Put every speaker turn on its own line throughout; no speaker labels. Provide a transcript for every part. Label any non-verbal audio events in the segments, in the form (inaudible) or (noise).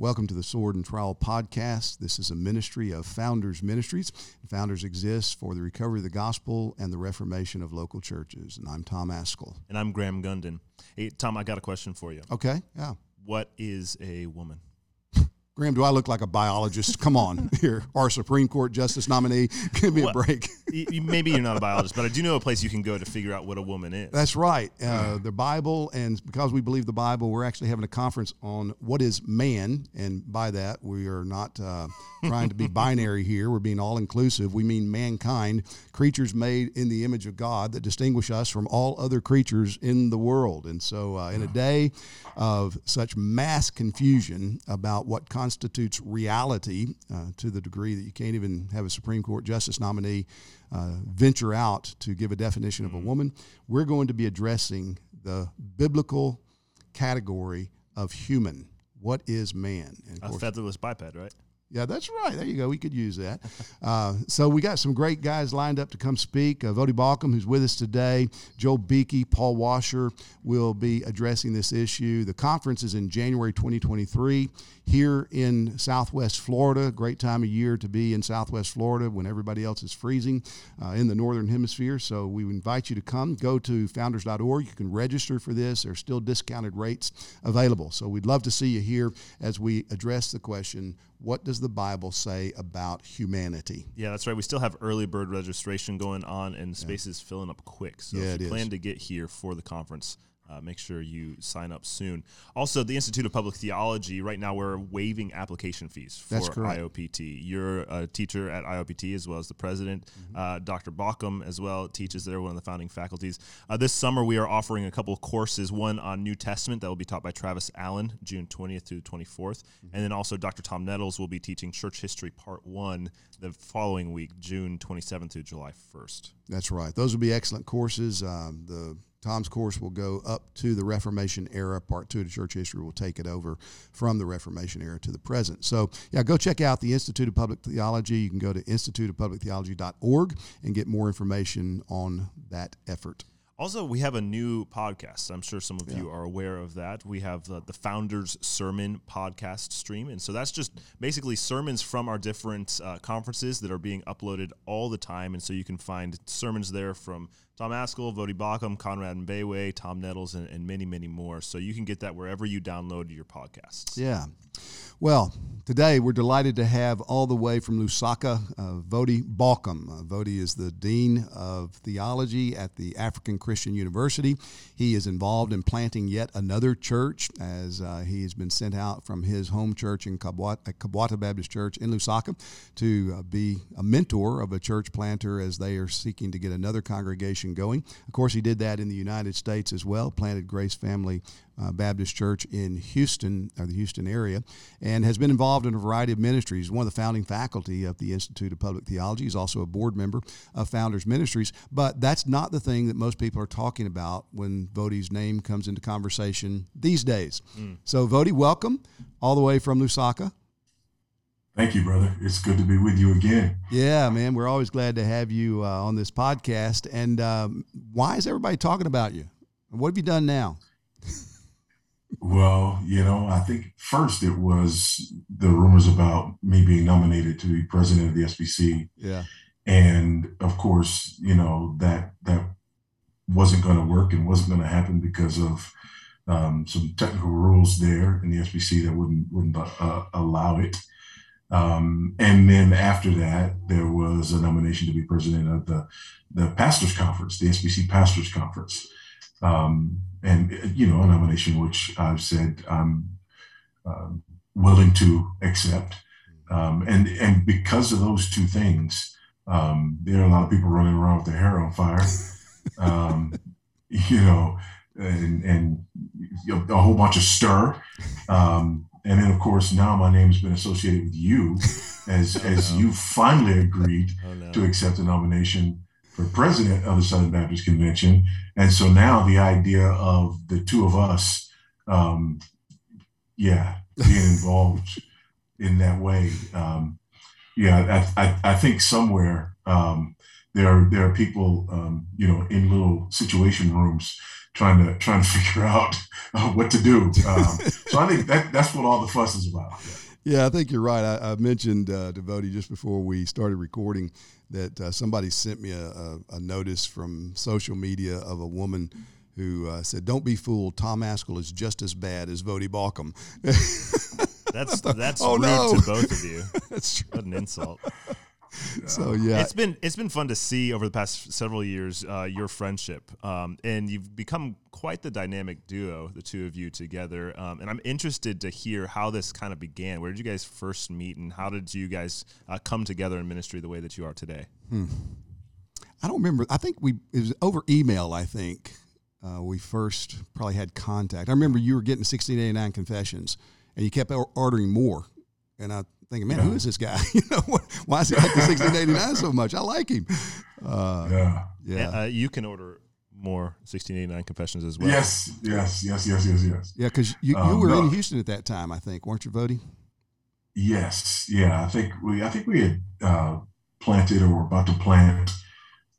Welcome to the Sword and Trowel podcast. This is a ministry of Founders Ministries. Founders exists for the recovery of the gospel and the reformation of local churches. And I'm Tom Ascol.
And I'm Graham Gunden. Hey, Tom, I got a question for you.
Okay, yeah.
What is a woman?
Graham, do I look like a biologist? Come on, (laughs) here, our Supreme Court justice nominee. (laughs) Give me well, a break.
maybe you're not a biologist, but I do know a place you can go to figure out what a woman is.
That's right. Uh, the Bible, and because we believe the Bible, we're actually having a conference on what is man, and by that we are not uh, trying to be (laughs) binary here. We're being all inclusive. We mean mankind, creatures made in the image of God that distinguish us from all other creatures in the world. And so, uh, in a day of such mass confusion about what constitutes reality uh, to the degree that you can't even have a Supreme Court justice nominee uh, venture out to give a definition of a mm-hmm. woman. We're going to be addressing the biblical category of human. What is man?
a featherless biped, right?
Yeah, that's right. There you go. We could use that. (laughs) Uh, so we got some great guys lined up to come speak. Uh, Voddie Baucham, who's with us today, Joel Beeke, Paul Washer will be addressing this issue. The conference is in January 2023 here in Southwest Florida. Great time of year to be in Southwest Florida when everybody else is freezing uh, in the Northern Hemisphere. So we invite you to come. Go to founders.org. You can register for this. There's still discounted rates available. So we'd love to see you here as we address the question what does the Bible say about humanity?
Yeah, that's right. We still have early bird registration going on, and spaces yeah. filling up quick. So yeah, if you plan is. to get here for the conference, uh, make sure you sign up soon. Also, the Institute of Public Theology, right now we're waiving application fees for IOPT. You're a teacher at IOPT as well as the president. Mm-hmm. Uh, Dr. Baucham as well teaches there, one of the founding faculties. Uh, this summer, we are offering a couple of courses, one on New Testament that will be taught by Travis Allen, June 20th through 24th. Mm-hmm. And then also Dr. Tom Nettles will be teaching Church History Part 1 the following week, June 27th through July 1st.
That's right. Those will be excellent courses. Um, the Tom's course will go up to the Reformation era. Part two of church history will take it over from the Reformation era to the present. So, yeah, go check out the Institute of Public Theology. You can go to instituteofpublictheology.org and get more information on that effort.
Also, we have a new podcast. I'm sure some of yeah. you are aware of that. We have the, the Founders Sermon podcast stream. And so that's just basically sermons from our different uh, conferences that are being uploaded all the time. And so you can find sermons there from Tom Ascol, Voddie Baucham, Conrad Mbewe, Tom Nettles, and, and many, many more. So you can get that wherever you download your podcasts.
Yeah. Well, today we're delighted to have all the way from Lusaka, uh, Voddie Baucham. Uh, Voddie is the Dean of Theology at the African Christian University. He is involved in planting yet another church as uh, he has been sent out from his home church in Kabwata, Kabwata Baptist Church in Lusaka to uh, be a mentor of a church planter as they are seeking to get another congregation going. Of course, he did that in the United States as well, planted Grace Family uh, Baptist Church in Houston, or the Houston area, and has been involved in a variety of ministries. One of the founding faculty of the Institute of Public Theology. He's also a board member of Founders Ministries. But that's not the thing that most people are talking about when Voddie's name comes into conversation these days. Mm. So, Vodi, welcome all the way from Lusaka.
Thank you, brother. It's good to be with you again.
Yeah, man. We're always glad to have you uh, on this podcast. And um, why is everybody talking about you? What have you done now?
Well, you know, I think first it was the rumors about me being nominated to be president of the SBC.
Yeah.
And of course, you know, that that wasn't going to work and wasn't going to happen because of um, some technical rules there in the SBC that wouldn't wouldn't uh, allow it. Um, and then after that, there was a nomination to be president of the the pastors conference, the SBC pastors conference um, and you know a nomination which I've said I'm um, willing to accept. Um, and and because of those two things, um, there are a lot of people running around with their hair on fire. Um, (laughs) you know, and and a whole bunch of stir. Um, and then of course now my name's been associated with you (laughs) as oh, as no. you finally agreed oh, no. to accept the nomination for president of the Southern Baptist Convention. And so now the idea of the two of us, um, yeah, being (laughs) involved in that way, um, yeah, I, I, I, think somewhere um, there are there are people, um, you know, in little situation rooms trying to trying to (laughs) figure out uh, what to do. Um, so I think that that's what all the fuss is about.
Yeah, I think you're right. I, I mentioned uh, Devotee just before we started recording that uh, somebody sent me a, a, a, notice from social media of a woman who uh, said, "Don't be fooled. Tom Ascol is just as bad as Voddie Baucham." (laughs)
that's that's oh, rude no. to both of you. (laughs) that's true. What an insult.
So yeah,
it's been it's been fun to see over the past several years uh, your friendship, um, and you've become quite the dynamic duo, the two of you together. Um, and I'm interested to hear how this kind of began. Where did you guys first meet, and how did you guys uh, come together in ministry the way that you are today? Hmm.
I don't remember. I think we it was over email. I think uh, we first probably had contact. I remember you were getting 1689 confessions, and you kept ordering more, and I thinking, man, yeah. who is this guy? (laughs) you know, why is he like the 1689 so much? I like him.
Uh, yeah,
yeah. Uh, you can order more 1689 confessions as well.
Yes, yes, yes, yes, yes, yes.
Yeah, because you, you um, were no. in Houston at that time, I think, weren't you, Voddie?
Yes, yeah. I think we, I think we had uh, planted or were about to plant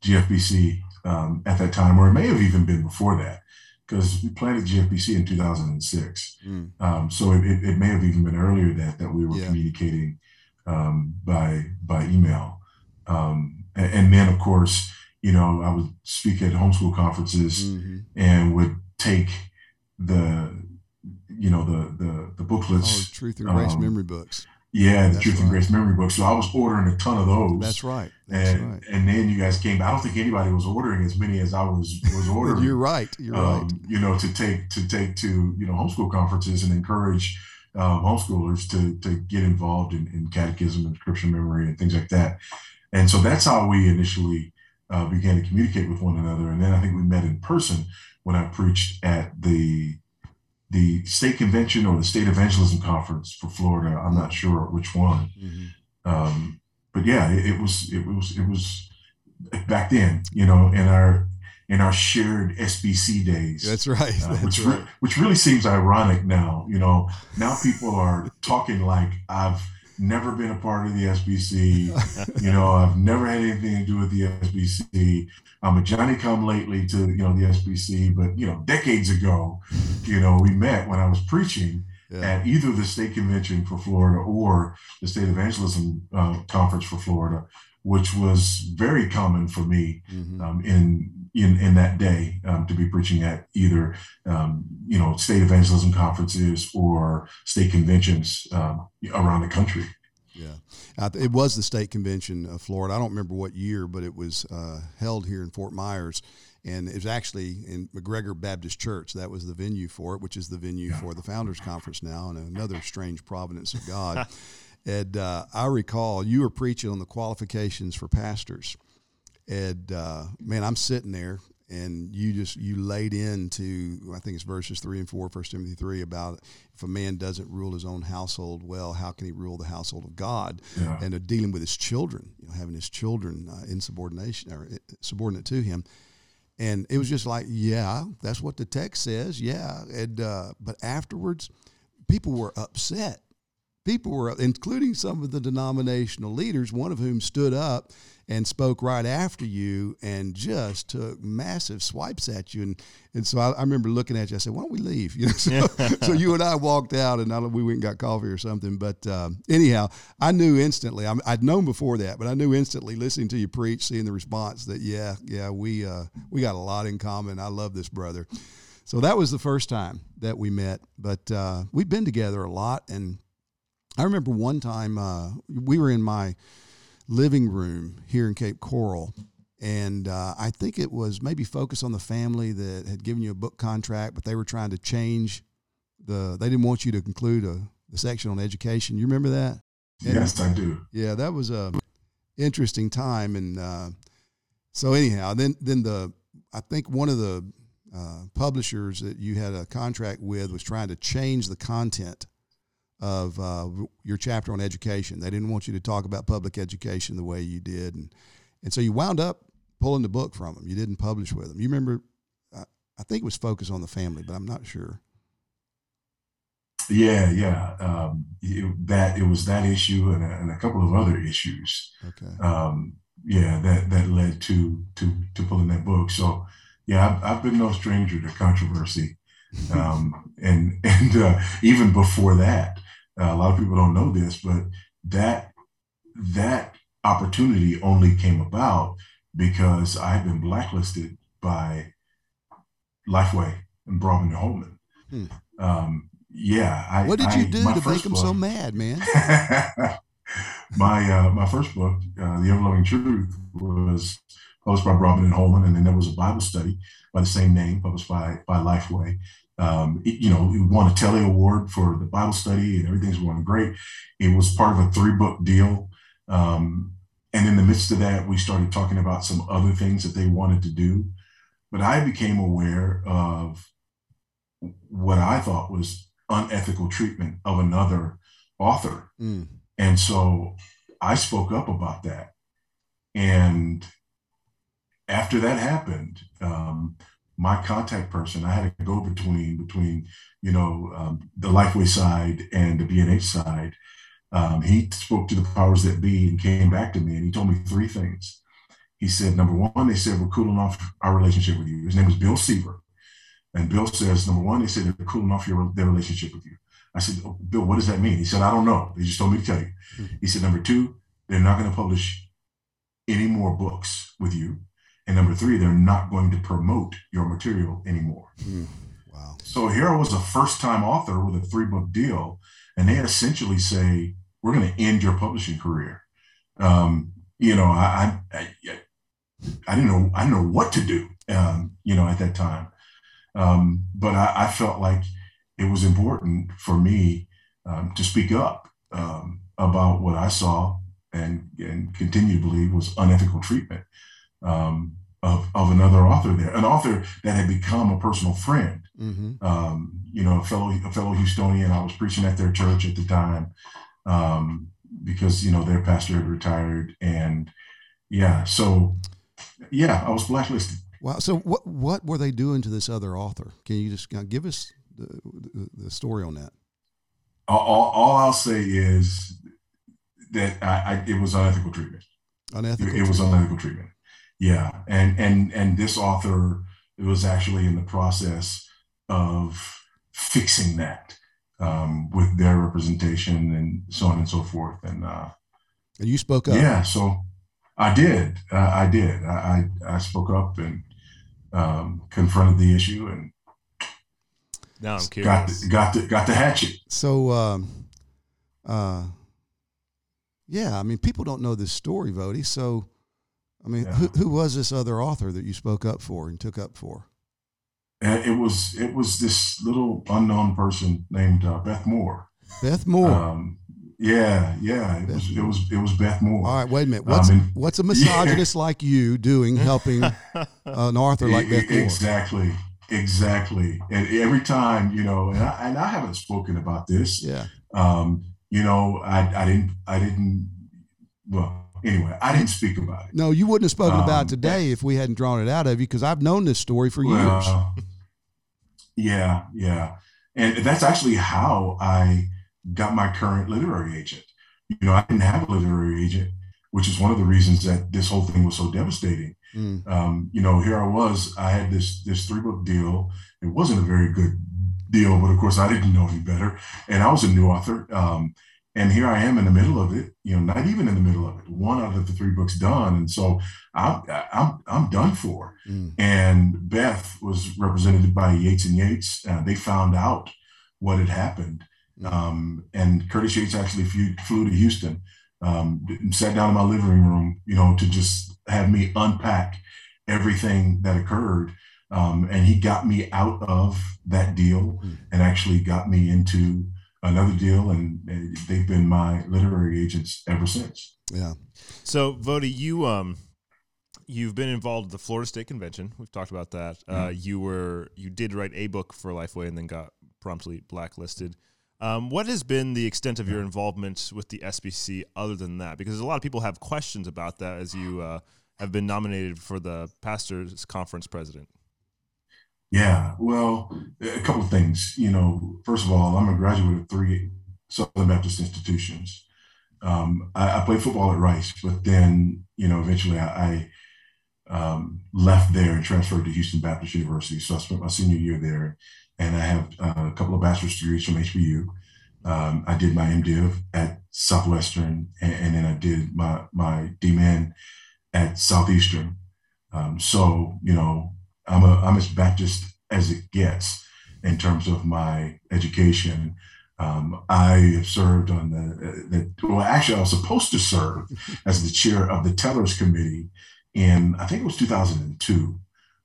GFBC um, at that time, or it may have even been before that because we planted GFBC in 2006. Mm. Um, so it, it, may have even been earlier that that we were yeah. communicating um, by by email. Um, and, and, then, of course, you know, I would speak at homeschool conferences mm-hmm. and would take the you know the the, the booklets,
oh, Truth and Grace um, memory books.
Yeah, the That's Truth right. and Grace memory book. So I was ordering a ton of those.
That's right. That's
and
right.
and then you guys came. I don't think anybody was ordering as many as I was was (laughs) ordering.
You're right. You're um, right.
You know, to take to take to you know homeschool conferences and encourage um, homeschoolers to to get involved in, in catechism and scripture memory and things like that. And so that's how we initially uh, began to communicate with one another. And then I think we met in person when I preached at the the state convention or the state evangelism conference for Florida. I'm not sure which one. Mm-hmm. Um, but yeah, it, it, was it was it was back then, you know, in our in our shared SBC days.
That's right. Uh, That's
which
right.
Re- which really seems ironic now. You know, now people are talking like I've never been a part of the SBC. (laughs) you know, I've never had anything to do with the SBC. I'm a Johnny come lately to, you know, the SBC, but, you know, decades ago, you know, we met when I was preaching yeah. at either the state convention for Florida or the state evangelism uh, conference for Florida, which was very common for me mm-hmm. um, in in in that day um, to be preaching at either um, you know state evangelism conferences or state conventions um, around the country.
Yeah, it was the state convention of Florida. I don't remember what year, but it was uh, held here in Fort Myers, and it was actually in McGregor Baptist Church. That was the venue for it, which is the venue for the Founders Conference now, and another strange providence of God. (laughs) and uh, I recall you were preaching on the qualifications for pastors and uh, man, I'm sitting there, and you just you laid into I think it's verses three and four, First Timothy three, about if a man doesn't rule his own household well, how can he rule the household of God? Yeah. And uh, dealing with his children, you know, having his children uh, in subordination or uh, subordinate to him. And it was just like, yeah, that's what the text says, yeah. And uh, but afterwards, people were upset. People were, including some of the denominational leaders, one of whom stood up and spoke right after you and just took massive swipes at you. And, and so I, I remember looking at you. I said, why don't we leave? (laughs) You know, so, (laughs) so you and I walked out and I, we went and got coffee or something. But um, anyhow, I knew instantly, I, would known before that, but I knew instantly listening to you preach, seeing the response that, yeah, yeah, we, uh, we got a lot in common. I love this brother. So that was the first time that we met, but uh, we've been together a lot. And I remember one time uh, we were in my living room here in Cape Coral. And uh, I think it was maybe focus on the family that had given you a book contract, but they were trying to change the. They didn't want you to conclude a the section on education. You remember that?
And, yes, I do.
Yeah, that was a interesting time, and uh, so anyhow, then then the I think one of the uh, publishers that you had a contract with was trying to change the content of uh, your chapter on education. They didn't want you to talk about public education the way you did, and and so you wound up pulling the book from them. You didn't publish with them. You remember? I, I think it was focused on the family, but I'm not sure.
Yeah, yeah. Um, it, that it was that issue and a, and a couple of other issues.
Okay.
Um, yeah, that that led to to to pulling that book. So yeah, I've, I've, been no stranger to controversy, (laughs) um, and and uh, even before that, uh, a lot of people don't know this, but that that opportunity only came about because I had been blacklisted by Lifeway and Broadman Holman. Hmm. Um, yeah. I,
what did you do to make them so mad, man? (laughs)
my uh, my first book, uh, The Ever Loving Truth, was published by Broadman and Holman, and then there was a Bible study by the same name, published by by Lifeway. Um, it, you know, we won a Telly Award for the Bible study, and everything's going great. It was part of a three book deal. Um, and in the midst of that, we started talking about some other things that they wanted to do. But I became aware of what I thought was unethical treatment of another author. Mm. And so I spoke up about that. And after that happened, um, my contact person, I had to go between between you know um, the Lifeway side and the B&H side. Um, he spoke to the powers that be and came back to me and he told me three things. He said, number one, they said we're cooling off our relationship with you. His name was Bill Seaver. And Bill says, number one, they said they're cooling off your, their relationship with you. I said, oh, Bill, what does that mean? He said, I don't know. They just told me to tell you. Mm-hmm. He said, number two, they're not going to publish any more books with you. And number three, they're not going to promote your material anymore. Mm, wow. So here I was a first time author with a three book deal, and they essentially say, we're going to end your publishing career. Um, you know, I, I, I, didn't know, I didn't know what to do, um, you know, at that time. Um, but I, I, felt like it was important for me um, to speak up um, about what I saw and, and continue to believe was unethical treatment. Um, of, of another author there, an author that had become a personal friend. Mm-hmm. Um, you know, a fellow a fellow Houstonian. I was preaching at their church at the time um, because you know their pastor had retired, and yeah, so yeah, I was blacklisted.
Wow. So what what were they doing to this other author? Can you just give us the, the, the story on that?
All, all, I'll say is that I, I, it was unethical treatment.
Unethical.
It, it was unethical treatment. Yeah, and and and this author was actually in the process of fixing that um, with their representation and so on and so forth. And uh,
and you spoke up.
Yeah, so I did. Uh, I did. I, I, I spoke up and um, confronted the issue and
now I'm curious.
Got the, got the, got the hatchet.
So, um, uh, yeah, I mean, people don't know this story, Voddie. So I mean, yeah. who, who was this other author that you spoke up for and took up for?
And it was it was this little unknown person named uh, Beth Moore.
Beth Moore. Um,
yeah, yeah. It Beth was Moore. it was it was Beth Moore.
All right, wait a minute. What's um, and, (laughs) what's a misogynist yeah. like you doing helping (laughs) an author like Beth Moore?
Exactly. Exactly. And every time, you know, and I, and I haven't spoken about this.
Yeah.
Um, you know, I, I didn't I didn't well, anyway, I didn't speak about it.
No, you wouldn't have spoken um, about it today if we hadn't drawn it out of you because I've known this story for well,
years. (laughs) Yeah, yeah. And that's actually how I got my current literary agent. You know, I didn't have a literary agent, which is one of the reasons that this whole thing was so devastating. Mm. Um, you know, here I was, I had this this three book deal. It wasn't a very good deal, but of course I didn't know any better. And I was a new author. Um, and here I am in the middle of it, you know, not even in the middle of it. One out of the three books done, and so I'm I'm I'm done for. Mm. And Beth was represented by Yates and Yates. Uh, they found out what had happened, mm. um, and Curtis Yates actually flew, flew to Houston, um, sat down in my living room, you know, to just have me unpack everything that occurred. Um, and he got me out of that deal mm. and actually got me into another deal, and, they've been my literary agents ever since.
Yeah.
So, Voddie, you um, you've been involved with the Florida State Convention. We've talked about that. Uh, mm-hmm. Uh, you were you did write a book for Lifeway and then got promptly blacklisted. Um, what has been the extent of your involvement with the SBC other than that? Because a lot of people have questions about that as you uh, have been nominated for the Pastors Conference president.
Yeah, well, a couple of things. You know, first of all, I'm a graduate of three Southern Baptist institutions. Um, I, I, played football at Rice, but then, you know, eventually I, um, left there and transferred to Houston Baptist University. So I spent my senior year there, and I have uh, a couple of bachelor's degrees from HBU. Um, I did my MDiv at Southwestern, and, and, then I did my my DMin at Southeastern. Um, so you know, I'm a I'm as Baptist as it gets in terms of my education. Um, I have served on the, the, well, actually, I was supposed to serve as the chair of the Tellers Committee in, I think it was 2002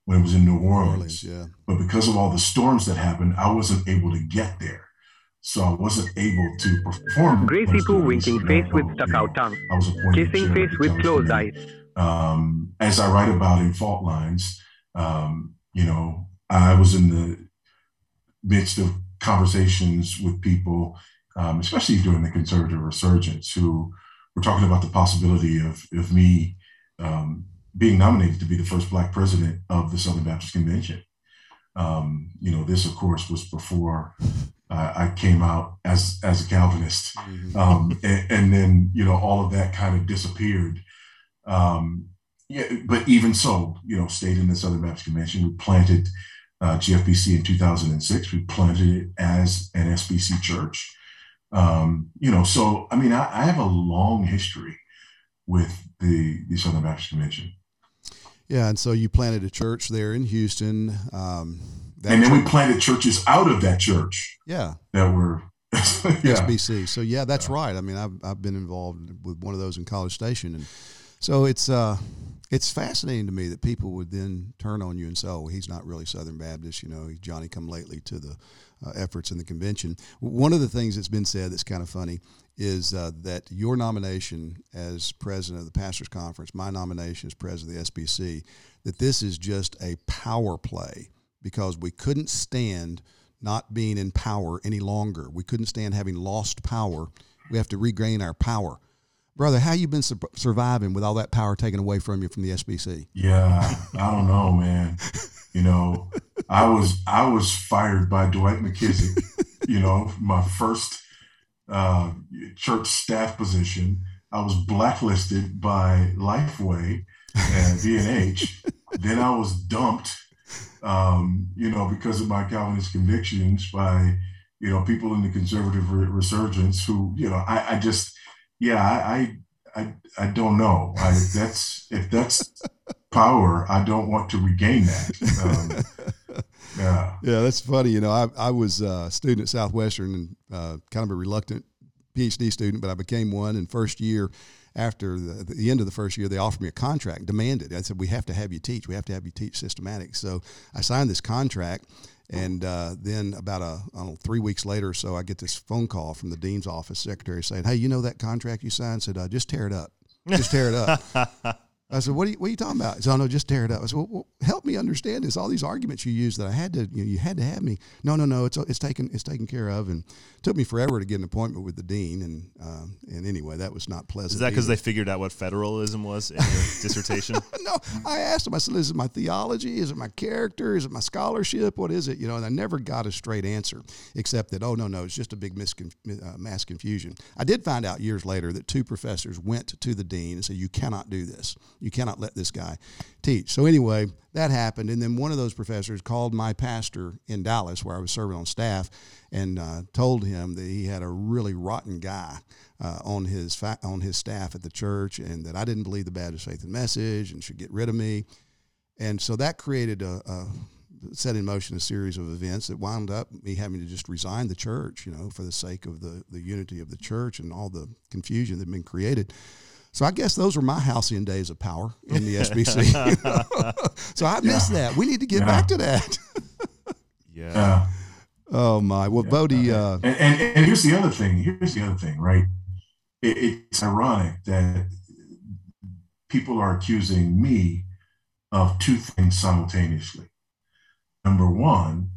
when it was in New Orleans. Orleans yeah. But because of all the storms that happened, I wasn't able to get there. So I wasn't able to perform.
Gracie Poo winking face with stuck out tongue. I was appointed kissing face with closed eyes.
Um, as I write about in Fault Lines, um, you know, I was in the midst of conversations with people, um, especially during the conservative resurgence, who were talking about the possibility of, of me um, being nominated to be the first Black president of the Southern Baptist Convention. Um, you know, this, of course, was before uh, I came out as as a Calvinist, mm-hmm. um, and, and, then you know all of that kind of disappeared. Um, yeah, but even so, you know, stayed in the Southern Baptist Convention. We planted uh, GFBC in 2006. We planted it as an SBC church. Um, you know, so I mean, I, I, have a long history with the the Southern Baptist Convention.
Yeah, and so you planted a church there in Houston. Um,
and then church, we planted churches out of that church.
Yeah,
that were (laughs)
yeah. SBC. So yeah, that's yeah. right. I mean, I've I've been involved with one of those in College Station, and so it's uh it's fascinating to me that people would then turn on you and say, "Oh, he's not really Southern Baptist," you know, he's Johnny come lately to the uh, efforts in the convention. One of the things that's been said that's kind of funny is uh, that your nomination as president of the pastors conference, my nomination as president of the SBC, that this is just a power play because we couldn't stand not being in power any longer. We couldn't stand having lost power. We have to regain our power brother, how you been su- surviving with all that power taken away from you from the SBC?
Yeah, I don't know, man. You know, I was I was fired by Dwight McKissic. you know, my first uh, church staff position. I was blacklisted by Lifeway and B&H. then I was dumped, um, you know, because of my Calvinist convictions by, you know, people in the conservative resurgence who, you know, I, I just yeah, I, I, I don't know. I, that's if that's power, I don't want to regain that. Um, (laughs)
yeah, yeah, that's funny. You know, I, I was a student at Southwestern and uh, kind of a reluctant PhD student, but I became one. in first year, after the, the, end of the first year, they offered me a contract, demanded. I said, "We have to have you teach. We have to have you teach systematics." So I signed this contract and uh, then about a know, three weeks later or so, I get this phone call from the dean's office secretary saying, "Hey, you know that contract you signed? I said, uh, just tear it up, just tear it up." (laughs) I said, what are, you, what are you talking about? He said, oh, no, just tear it up. I said, well, well, help me understand this. All these arguments you used that I had to, you, know, you had to have me. No, no, no, it's, it's taken, it's taken care of. And it took me forever to get an appointment with the dean. And, um, and anyway, that was not pleasant.
Is that because they figured out what federalism was in your (laughs) dissertation?
no, I asked him, I said, is it my theology? Is it my character? Is it my scholarship? What is it? You know, and I never got a straight answer except that, oh, no, no, it's just a big miscon- uh, mass confusion. I did find out years later that two professors went to the dean and said, you cannot do this. You cannot let this guy teach. So anyway, that happened, and then one of those professors called my pastor in Dallas, where I was serving on staff, and uh, told him that he had a really rotten guy uh, on his fa- on his staff at the church, and that I didn't believe the Baptist faith and message, and should get rid of me. And so that created a, a set in motion a series of events that wound up me having to just resign the church, you know, for the sake of the, the unity of the church and all the confusion that had been created. So I guess those were my halcyon days of power in the SBC. (laughs) (laughs) so I missed yeah. that. We need to get yeah. back to that.
yeah.
Oh my. Well, yeah. Voddie. Uh,
and, and, and here's the other thing. Here's the other thing, right? It, it's ironic that people are accusing me of two things simultaneously. Number one,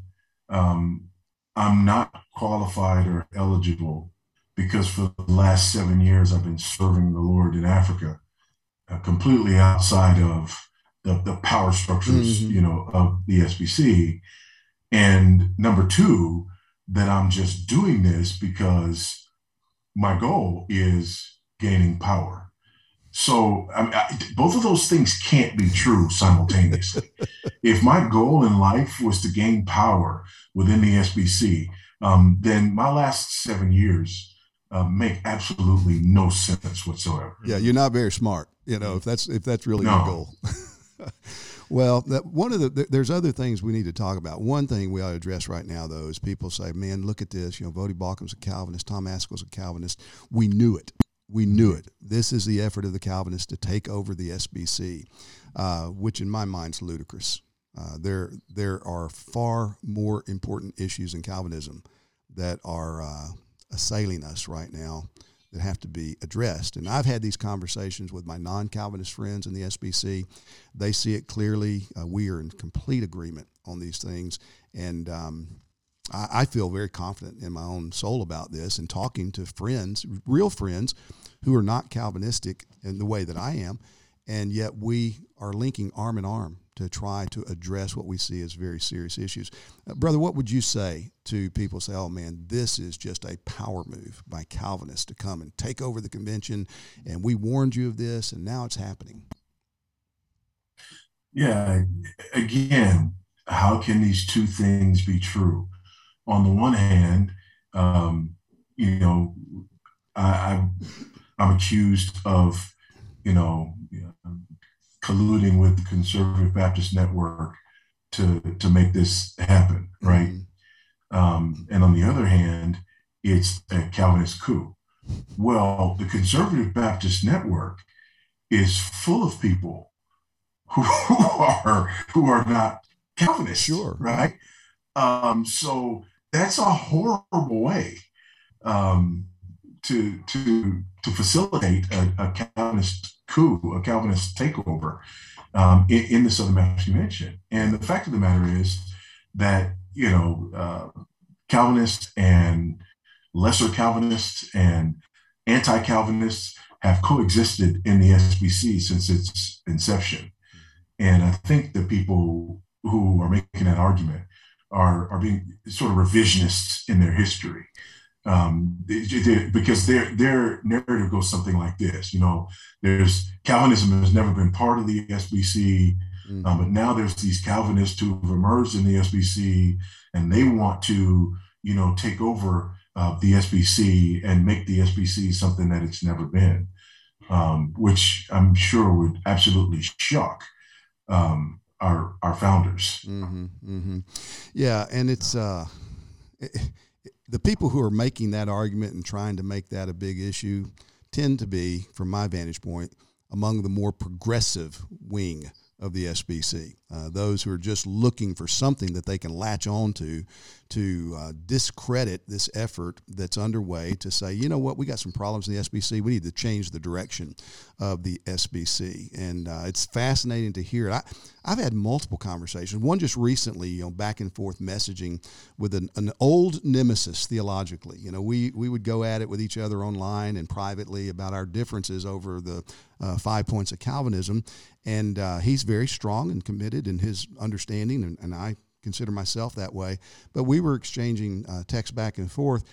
um, I'm not qualified or eligible because for the last seven years I've been serving the Lord in Africa, uh, completely outside of the, the power structures, mm-hmm. you know, of the SBC. And number two, that I'm just doing this because my goal is gaining power. so I mean, I, both of those things can't be true simultaneously. (laughs) if my goal in life was to gain power within the SBC, um, then my last seven years uh, make absolutely no sense whatsoever.
Yeah, you're not very smart. You know, if that's if that's really no. your goal. (laughs) well, that one of the there's other things we need to talk about. One thing we ought to address right now, though, is people say, "Man, look at this. You know, Voddie Baucham's a Calvinist. Tom Ascol's a Calvinist. We knew it. We knew it. This is the effort of the Calvinists to take over the SBC, uh, which in my mind is ludicrous. Uh, there, there are far more important issues in Calvinism that are uh, assailing us right now that have to be addressed. And I've had these conversations with my non Calvinist friends in the SBC. They see it clearly. Uh, we are in complete agreement on these things. And um, I, I, feel very confident in my own soul about this and talking to friends, real friends, who are not Calvinistic in the way that I am. And yet we are linking arm in arm to try to address what we see as very serious issues. Uh, brother, what would you say to people say, oh man, this is just a power move by Calvinists to come and take over the convention, and we warned you of this, and now it's happening?
Yeah, again, how can these two things be true? On the one hand, um, you know, I, I'm, I'm accused of, you know, colluding with the Conservative Baptist Network to to make this happen, right? Mm-hmm. Um, and on the other hand, it's a Calvinist coup. Well, the Conservative Baptist Network is full of people who (laughs) are who are not Calvinists,
sure,
right? Um, so that's a horrible way um, to to to facilitate a, a Calvinist coup, a Calvinist takeover um, in, in, the Southern Baptist Convention. And the fact of the matter is that, you know, uh, Calvinists and lesser Calvinists and anti Calvinists have coexisted in the SBC since its inception. And I think the people who are making that argument are, are being sort of revisionists in their history um, because their their narrative goes something like this. You know, there's Calvinism has never been part of the SBC, mm-hmm. um, but now there's these Calvinists who have emerged in the SBC, and they want to, you know, take over uh, the SBC and make the SBC something that it's never been, um, which I'm sure would absolutely shock um, our our founders.
Mm-hmm, mm-hmm. Yeah, and it's. Uh, it, the people who are making that argument and trying to make that a big issue tend to be, from my vantage point, among the more progressive wing of the SBC. Uh, those who are just looking for something that they can latch on to to uh, discredit this effort that's underway to say, you know what, we got some problems in the SBC. We need to change the direction of the SBC. And uh, it's fascinating to hear it. I, I've had multiple conversations, one just recently, you know, back and forth messaging with an, an old nemesis theologically. You know, we, we would go at it with each other online and privately about our differences over the uh, five points of Calvinism. And uh, he's very strong and committed in his understanding, and, and I consider myself that way. But we were exchanging uh, texts back and forth,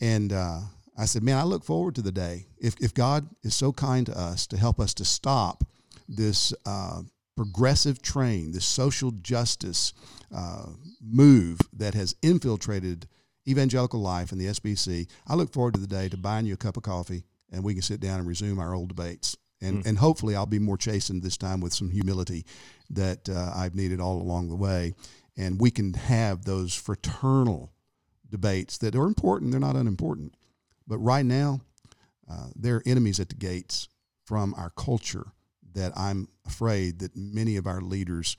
and uh, I said, "Man, I look forward to the day if if God is so kind to us to help us to stop this." Uh, progressive train, this social justice uh, move that has infiltrated evangelical life in the SBC. I look forward to the day to buying you a cup of coffee and we can sit down and resume our old debates. And, mm. and hopefully I'll be more chastened this time with some humility that uh, I've needed all along the way and we can have those fraternal debates that are important. They're not unimportant, but right now, uh, there are enemies at the gates from our culture that I'm afraid that many of our leaders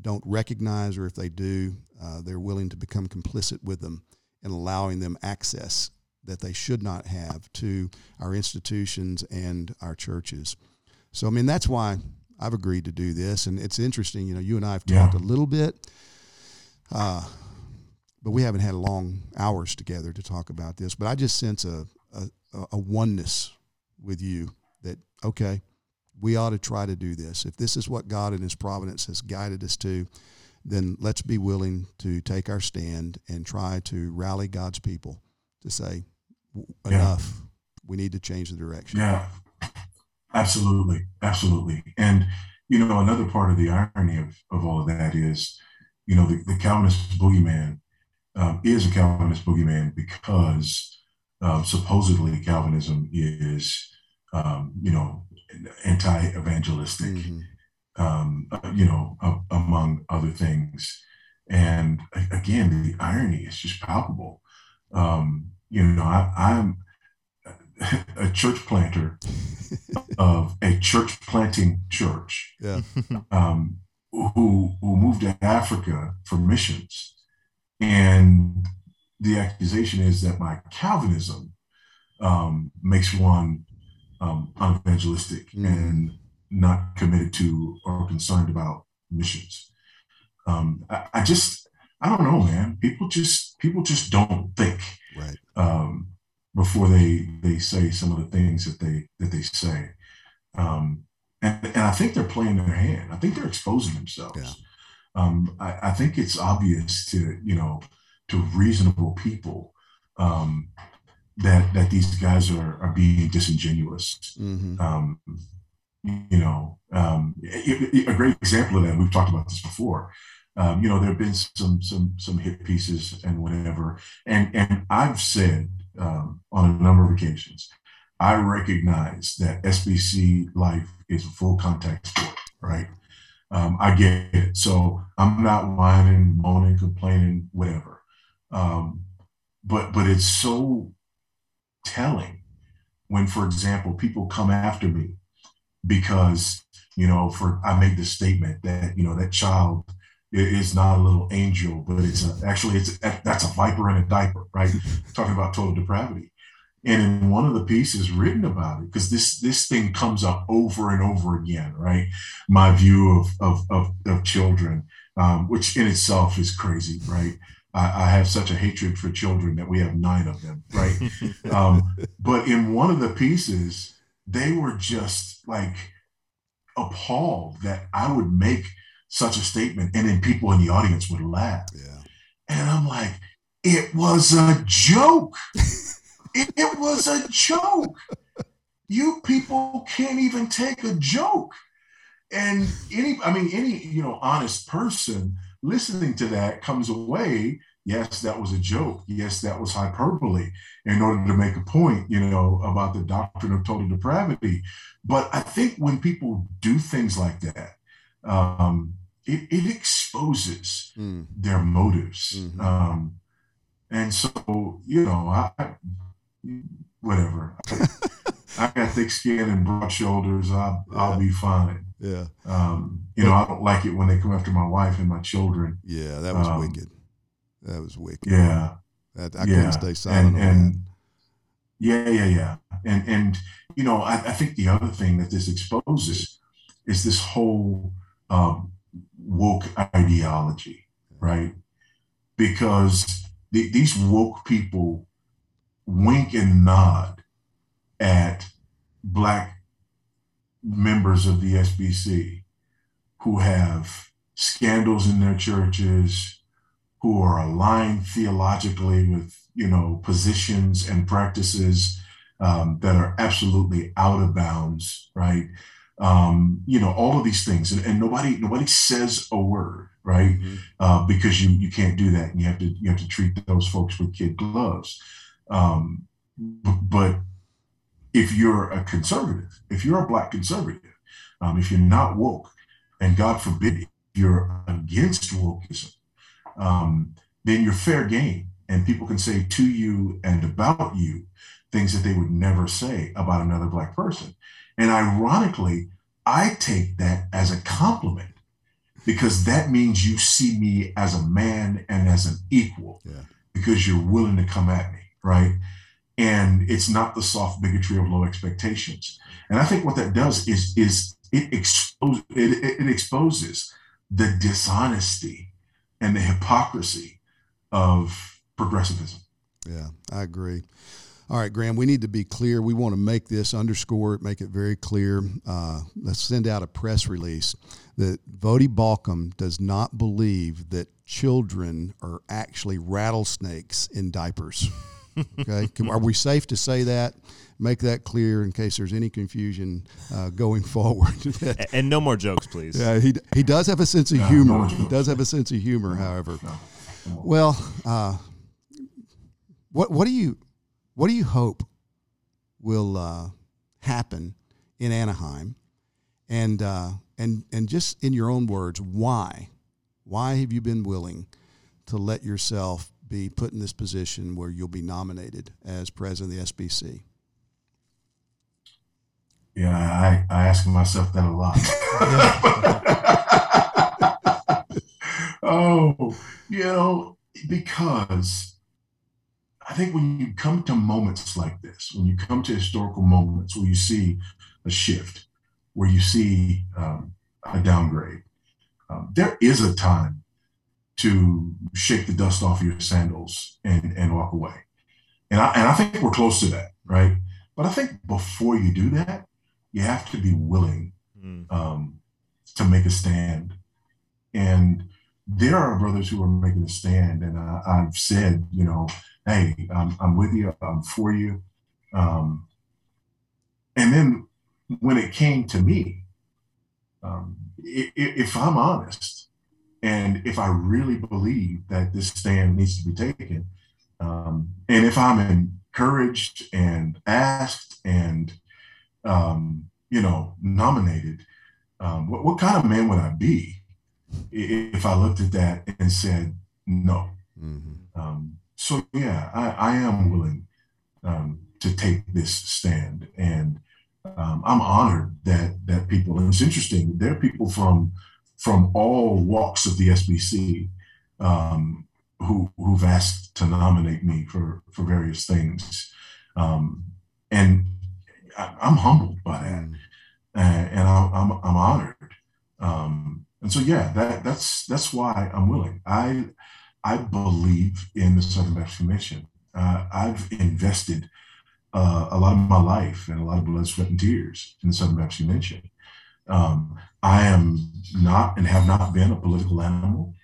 don't recognize, or if they do, uh, they're willing to become complicit with them and allowing them access that they should not have to our institutions and our churches. So, I mean, that's why I've agreed to do this. And it's interesting, you know, you and I have talked yeah. a little bit uh, but we haven't had long hours together to talk about this. But I just sense a, a, a oneness with you that, okay, we ought to try to do this. If this is what God in His providence has guided us to, then let's be willing to take our stand and try to rally God's people to say, enough. Yeah. We need to change the direction.
Yeah. Absolutely, absolutely. And you know, another part of the irony of, of all of that is, you know, the, the Calvinist boogeyman um, is a Calvinist boogeyman because um, supposedly Calvinism is, um, you know, anti-evangelistic, mm-hmm. um, uh, you know, uh, among other things. And again, the irony is just palpable. Um, you know, I, I'm a church planter of a church planting church yeah. (laughs) um, who who moved to Africa for missions, and the accusation is that my Calvinism um, makes one um, unevangelistic mm. and not committed to or concerned about missions. Um, I, I, just I don't know, man. People just people just don't think.
Right.
Um, before they they say some of the things that they that they say. Um, and, and I think they're playing their hand. I think they're exposing themselves. Yeah. Um, I, I, think it's obvious to you know to reasonable people um, that that these guys are are being disingenuous. Mm-hmm. Um, you know, um, a great example of that. We've talked about this before. Um, you know, there have been some some some hit pieces and whatever, and and I've said um, on a number of occasions. I recognize that SBC life is a full contact sport, right? Um, I get it. So I'm not whining, moaning, complaining, whatever. Um, but but it's so telling when, for example, people come after me because you know, for I made the statement that you know that child is not a little angel, but it's a, actually it's that's a viper in a diaper, right? (laughs) Talking about total depravity. And in one of the pieces written about it, because this this thing comes up over and over again, right? My view of of of, of children, um, which in itself is crazy, right? I, I, have such a hatred for children that we have nine of them, right? (laughs) um, but in one of the pieces, they were just like appalled that I would make such a statement, and then people in the audience would laugh.
Yeah.
And I'm like, it was a joke. it, (laughs) it was a joke. You people can't even take a joke. And any, I mean, any, you know, honest person listening to that comes away, yes, that was a joke. Yes, that was hyperbole in order to make a point, you know, about the doctrine of total depravity. But I think when people do things like that, um, it, it exposes mm. their motives. Mm-hmm. Um, and so, you know, I, whatever. I, (laughs) I, got thick skin and broad shoulders. I'll, yeah. I'll be fine.
Yeah.
Um, you know, I don't like it when they come after my wife and my children.
Yeah, that was um, wicked. That was wicked.
Yeah.
That, I yeah. couldn't stay silent
and, and Yeah, yeah, yeah. And and you know, I, I, think the other thing that this exposes is this whole um, woke ideology, right? Because the, these woke people wink and nod at black members of the SBC who have scandals in their churches, who are aligned theologically with you know positions and practices um, that are absolutely out of bounds, right? Um, you know, all of these things, and, and nobody nobody says a word, right? Mm-hmm. Uh, because you you can't do that, and you have to you have to treat those folks with kid gloves. Um, but if you're a conservative, if you're a black conservative, um, if you're not woke, and God forbid you're against wokeism, um, then you're fair game, and people can say to you and about you things that they would never say about another black person. And ironically, I take that as a compliment because that means you see me as a man and as an equal yeah. because you're willing to come at me, right? And it's not the soft bigotry of low expectations. And I think what that does is is it exposes it, it exposes the dishonesty and the hypocrisy of progressivism.
Yeah, I agree. All right, Graham, we need to be clear. We want to make this underscore make it very clear. Uh, let's send out a press release that Voddie Baucham does not believe that children are actually rattlesnakes in diapers. (laughs) Okay, are we safe to say that? Make that clear in case there's any confusion uh, going forward. (laughs)
and no more jokes, please.
Yeah, he he does have a sense of humor. he does have a sense of humor, however. Well, uh, what what do you what do you hope will uh, happen in Anaheim, and uh, and and just in your own words, why why have you been willing to let yourself be put in this position where you'll be nominated as president of the SBC?
Yeah, I, I ask myself that a lot. (laughs) oh, you know, because I think when you come to moments like this, when you come to historical moments where you see a shift, where you see um, a downgrade, um, there is a time to shake the dust off your sandals and, and walk away. And I, and I think we're close to that, right? But I think before you do that, you have to be willing mm. um, to make a stand. And there are brothers who are making a stand. And I, have said, you know, hey, I'm, I'm with you, I'm for you. Um, and then when it came to me, um, if I'm honest, and if I really believe that this stand needs to be taken, um, and if I'm encouraged and asked and um, you know nominated, um, what, what, kind of man would I be if I looked at that and said no? Mm-hmm. So yeah, I, I am willing um, to take this stand, and um, I'm honored that that people. And it's interesting. There are people from from all walks of the SBC um, who who've asked to nominate me for for various things, um, and I, am humbled by that, mm. and, and I, am I'm, I'm honored. Um, and so yeah, that that's that's why I'm willing. I I believe in the Southern Baptist Convention. Uh, I've invested uh, a lot of my life and a lot of blood, sweat, and tears in the Southern Baptist Convention. Um, I am not and have not been a political animal,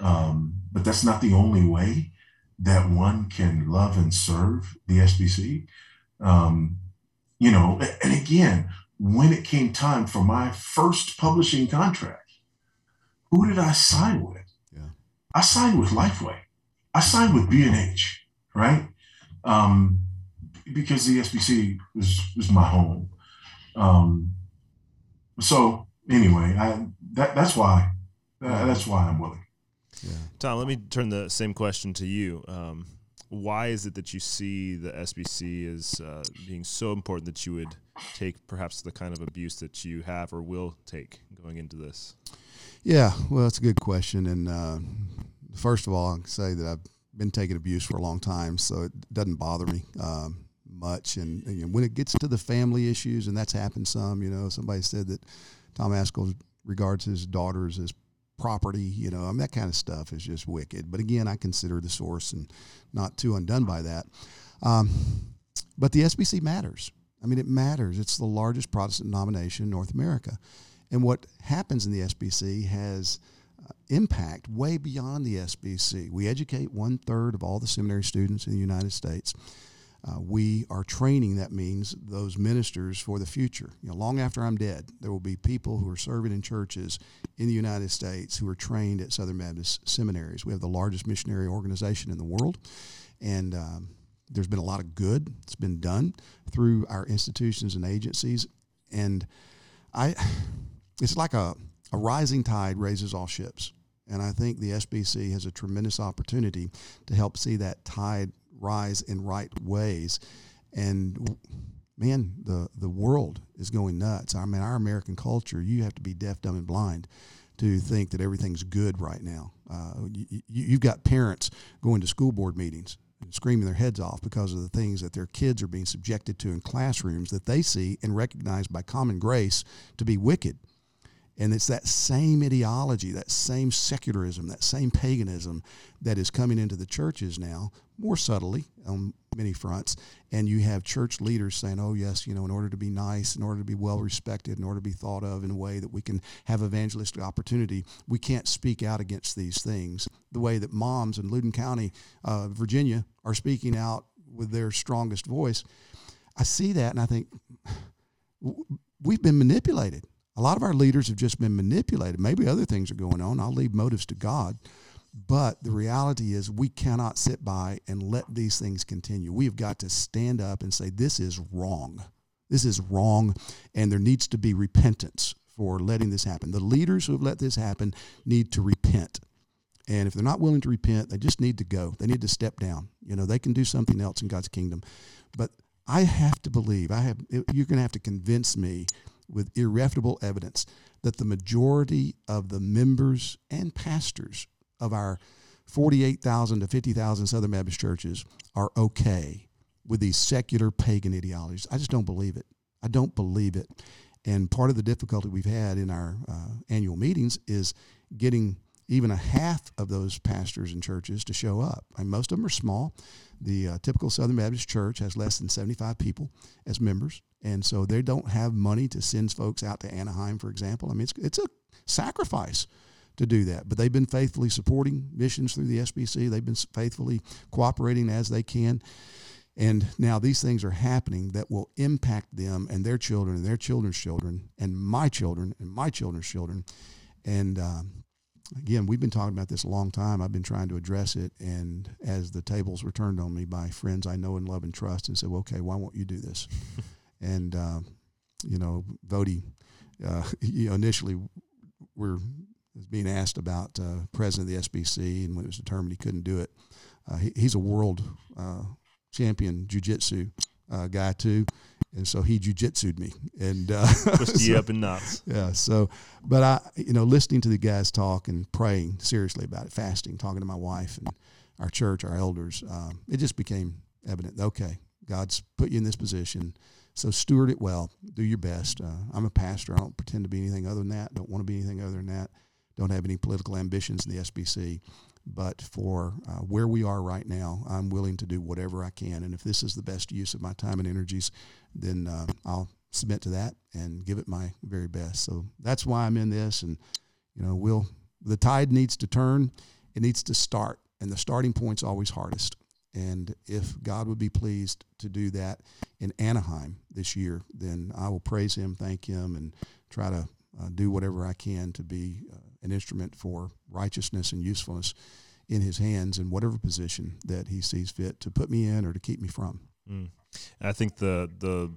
um, but that's not the only way that one can love and serve the SBC. Um, you know, and again, when it came time for my first publishing contract, who did I sign with? Yeah. I signed with Lifeway. I signed with B&H, right? Um, because the SBC was was my home. Um, so anyway, I that that's why uh, that's why I'm willing.
Yeah. Tom, let me turn the same question to you. Um, why is it that you see the SBC as uh, being so important that you would take perhaps the kind of abuse that you have or will take going into this?
Yeah, well, that's a good question. And uh, first of all, I can say that I've been taking abuse for a long time, so it doesn't bother me. Um, much. And, and when it gets to the family issues, and that's happened some, you know, somebody said that Tom Ascol regards his daughters as property, you know, I mean, that kind of stuff is just wicked. But again, I consider the source and not too undone by that. Um, but the SBC matters. I mean, it matters. It's the largest Protestant denomination in North America. And what happens in the SBC has uh, impact way beyond the SBC. We educate one third of all the seminary students in the United States. Uh, we are training that means those ministers for the future. You know long after i'm dead there will be people who are serving in churches in the united states who are trained at southern baptist seminaries. We have the largest missionary organization in the world. And um, there's been a lot of good that's been done through our institutions and agencies. And i it's like a, a rising tide raises all ships and i think the sbc has a tremendous opportunity to help see that tide rise in right ways. And man, the the world is going nuts. I mean, our American culture, you have to be deaf, dumb, and blind to think that everything's good right now. Uh, you, you've got parents going to school board meetings and screaming their heads off because of the things that their kids are being subjected to in classrooms that they see and recognize by common grace to be wicked. And it's that same ideology, that same secularism, that same paganism that is coming into the churches now, more subtly on many fronts. And you have church leaders saying, oh, yes, you know, in order to be nice, in order to be well respected, in order to be thought of in a way that we can have evangelistic opportunity, we can't speak out against these things. The way that moms in Loudoun County, uh, Virginia, are speaking out with their strongest voice. I see that and I think we've been manipulated. A lot of our leaders have just been manipulated. Maybe other things are going on. I'll leave motives to God. But the reality is, we cannot sit by and let these things continue. We have got to stand up and say, This is wrong. This is wrong, and there needs to be repentance for letting this happen. The leaders who have let this happen need to repent. And if they're not willing to repent, they just need to go. They need to step down. You know, they can do something else in God's kingdom. But I have to believe, I have you're going to have to convince me with irrefutable evidence that the majority of the members and pastors of our 48,000 to 50,000 Southern Baptist churches are okay with these secular pagan ideologies. I just don't believe it. I don't believe it. And part of the difficulty we've had in our uh, annual meetings is getting even a half of those pastors and churches to show up. And most of them are small. The uh, typical Southern Baptist church has less than 75 people as members. And so they don't have money to send folks out to Anaheim, for example. I mean, it's, it's a sacrifice to do that. But they've been faithfully supporting missions through the SBC. They've been faithfully cooperating as they can. And now these things are happening that will impact them and their children and their children's children and my children and my children's children. And um, again, we've been talking about this a long time. I've been trying to address it. And as the tables were turned on me by friends I know and love and trust, and said, well, okay, why won't you do this? (laughs) and, uh, you know, Voddie, uh, (laughs) you know, initially we're being asked about uh, president of the SBC, and when it was determined he couldn't do it, uh, he, he's a world uh, champion jujitsu uh, guy too, and so he jujitsued me and uh,
twisted (laughs) so, you up in knots.
Yeah. So, but I, you know, listening to the guys talk and praying seriously about it, fasting, talking to my wife and our church, our elders, um, it just became evident. Okay, God's put you in this position. So steward it well. Do your best. Uh, I'm a pastor. I don't pretend to be anything other than that. Don't want to be anything other than that. Don't have any political ambitions in the SBC. But for uh, where we are right now, I'm willing to do whatever I can. And if this is the best use of my time and energies, then uh, I'll submit to that and give it my very best. So that's why I'm in this. And, you know, we'll, the tide needs to turn, it needs to start. And the starting point's always hardest. And if God would be pleased to do that in Anaheim this year, then I will praise Him, thank Him, and try to uh, do whatever I can to be uh, an instrument for righteousness and usefulness in his hands in whatever position that he sees fit to put me in or to keep me from.
Mm. I think the the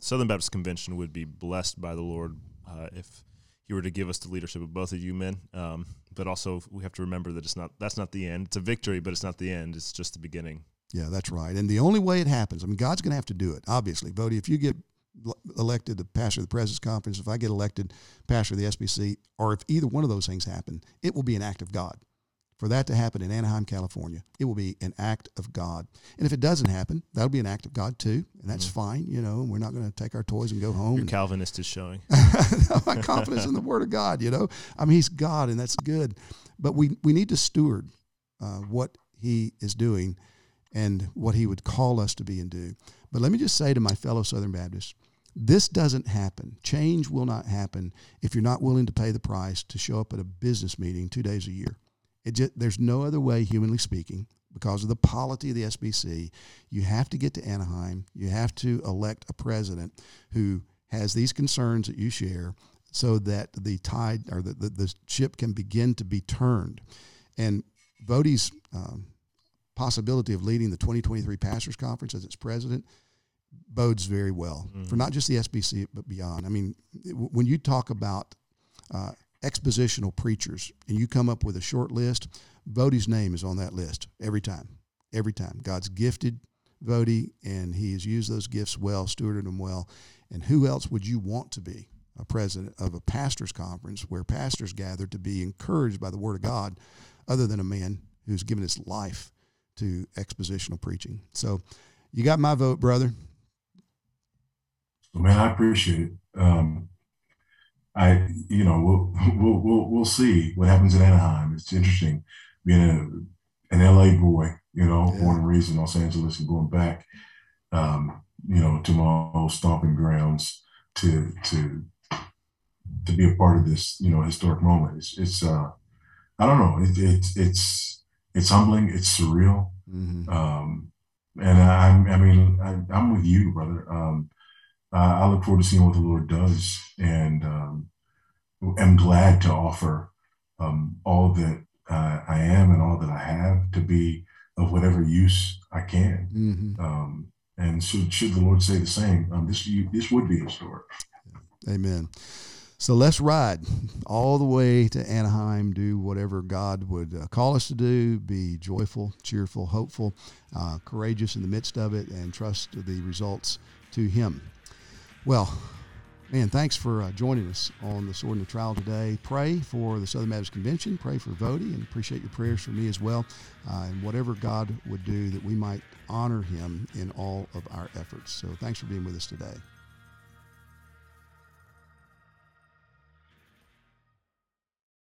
Southern Baptist Convention would be blessed by the Lord uh, if He were to give us the leadership of both of you men. Um, but also, we have to remember that it's not that's not the end. It's a victory, but it's not the end. It's just the beginning.
Yeah, that's right. And the only way it happens, I mean, God's going to have to do it. Obviously, Voddie, if you get elected the pastor of the President's Conference, if I get elected pastor of the SBC, or if either one of those things happen, it will be an act of God. For that to happen in Anaheim, California, it will be an act of God. And if it doesn't happen, that'll be an act of God too, and that's mm-hmm. fine. You know, we're not going to take our toys and go home.
Your Calvinist is showing. (laughs)
my confidence in the Word of God. You know, I mean, He's God, and that's good. But we we need to steward uh, what He is doing and what He would call us to be and do. But let me just say to my fellow Southern Baptists this doesn't happen. Change will not happen if you're not willing to pay the price to show up at a business meeting two days a year. Just, there's no other way, humanly speaking, because of the polity of the SBC. You have to get to Anaheim. You have to elect a president who has these concerns that you share so that the tide or the, the, the ship can begin to be turned. And Voddie's um, possibility of leading the 2023 Pastors Conference as its president – bodes very well mm-hmm. for not just the SBC but beyond. I mean, when you talk about uh, expositional preachers and you come up with a short list, Voddie's name is on that list every time. Every time. God's gifted Voddie and he has used those gifts well, stewarded them well. And who else would you want to be a president of a pastors conference where pastors gather to be encouraged by the word of God other than a man who's given his life to expositional preaching? So you got my vote, brother.
Man, I appreciate it. Um, I, you know, we'll, (laughs) we'll, we'll, we'll see what happens in Anaheim. It's interesting being a, an LA boy, you know, yeah. born and raised in Los Angeles and going back, um, you know, to my old stomping grounds to, to, to be a part of this, you know, historic moment. It's, it's, uh, I don't know. It, it's, it's, it's humbling. It's surreal. Mm-hmm. Um, and I, I mean, I, am with you, brother. Um, I look forward to seeing what the Lord does, and um, am glad to offer um, all that uh, I am and all that I have to be of whatever use I can. Mm-hmm. Um, and should should the Lord say the same, um, this this would be historic.
Amen. So let's ride all the way to Anaheim, do whatever God would uh, call us to do, be joyful, cheerful, hopeful, uh, courageous in the midst of it, and trust the results to Him. Well, man, thanks for uh, joining us on the Sword and the Trowel today. Pray for the Southern Baptist Convention, pray for Voddie, and appreciate your prayers for me as well, uh, and whatever God would do that we might honor Him in all of our efforts. So thanks for being with us today.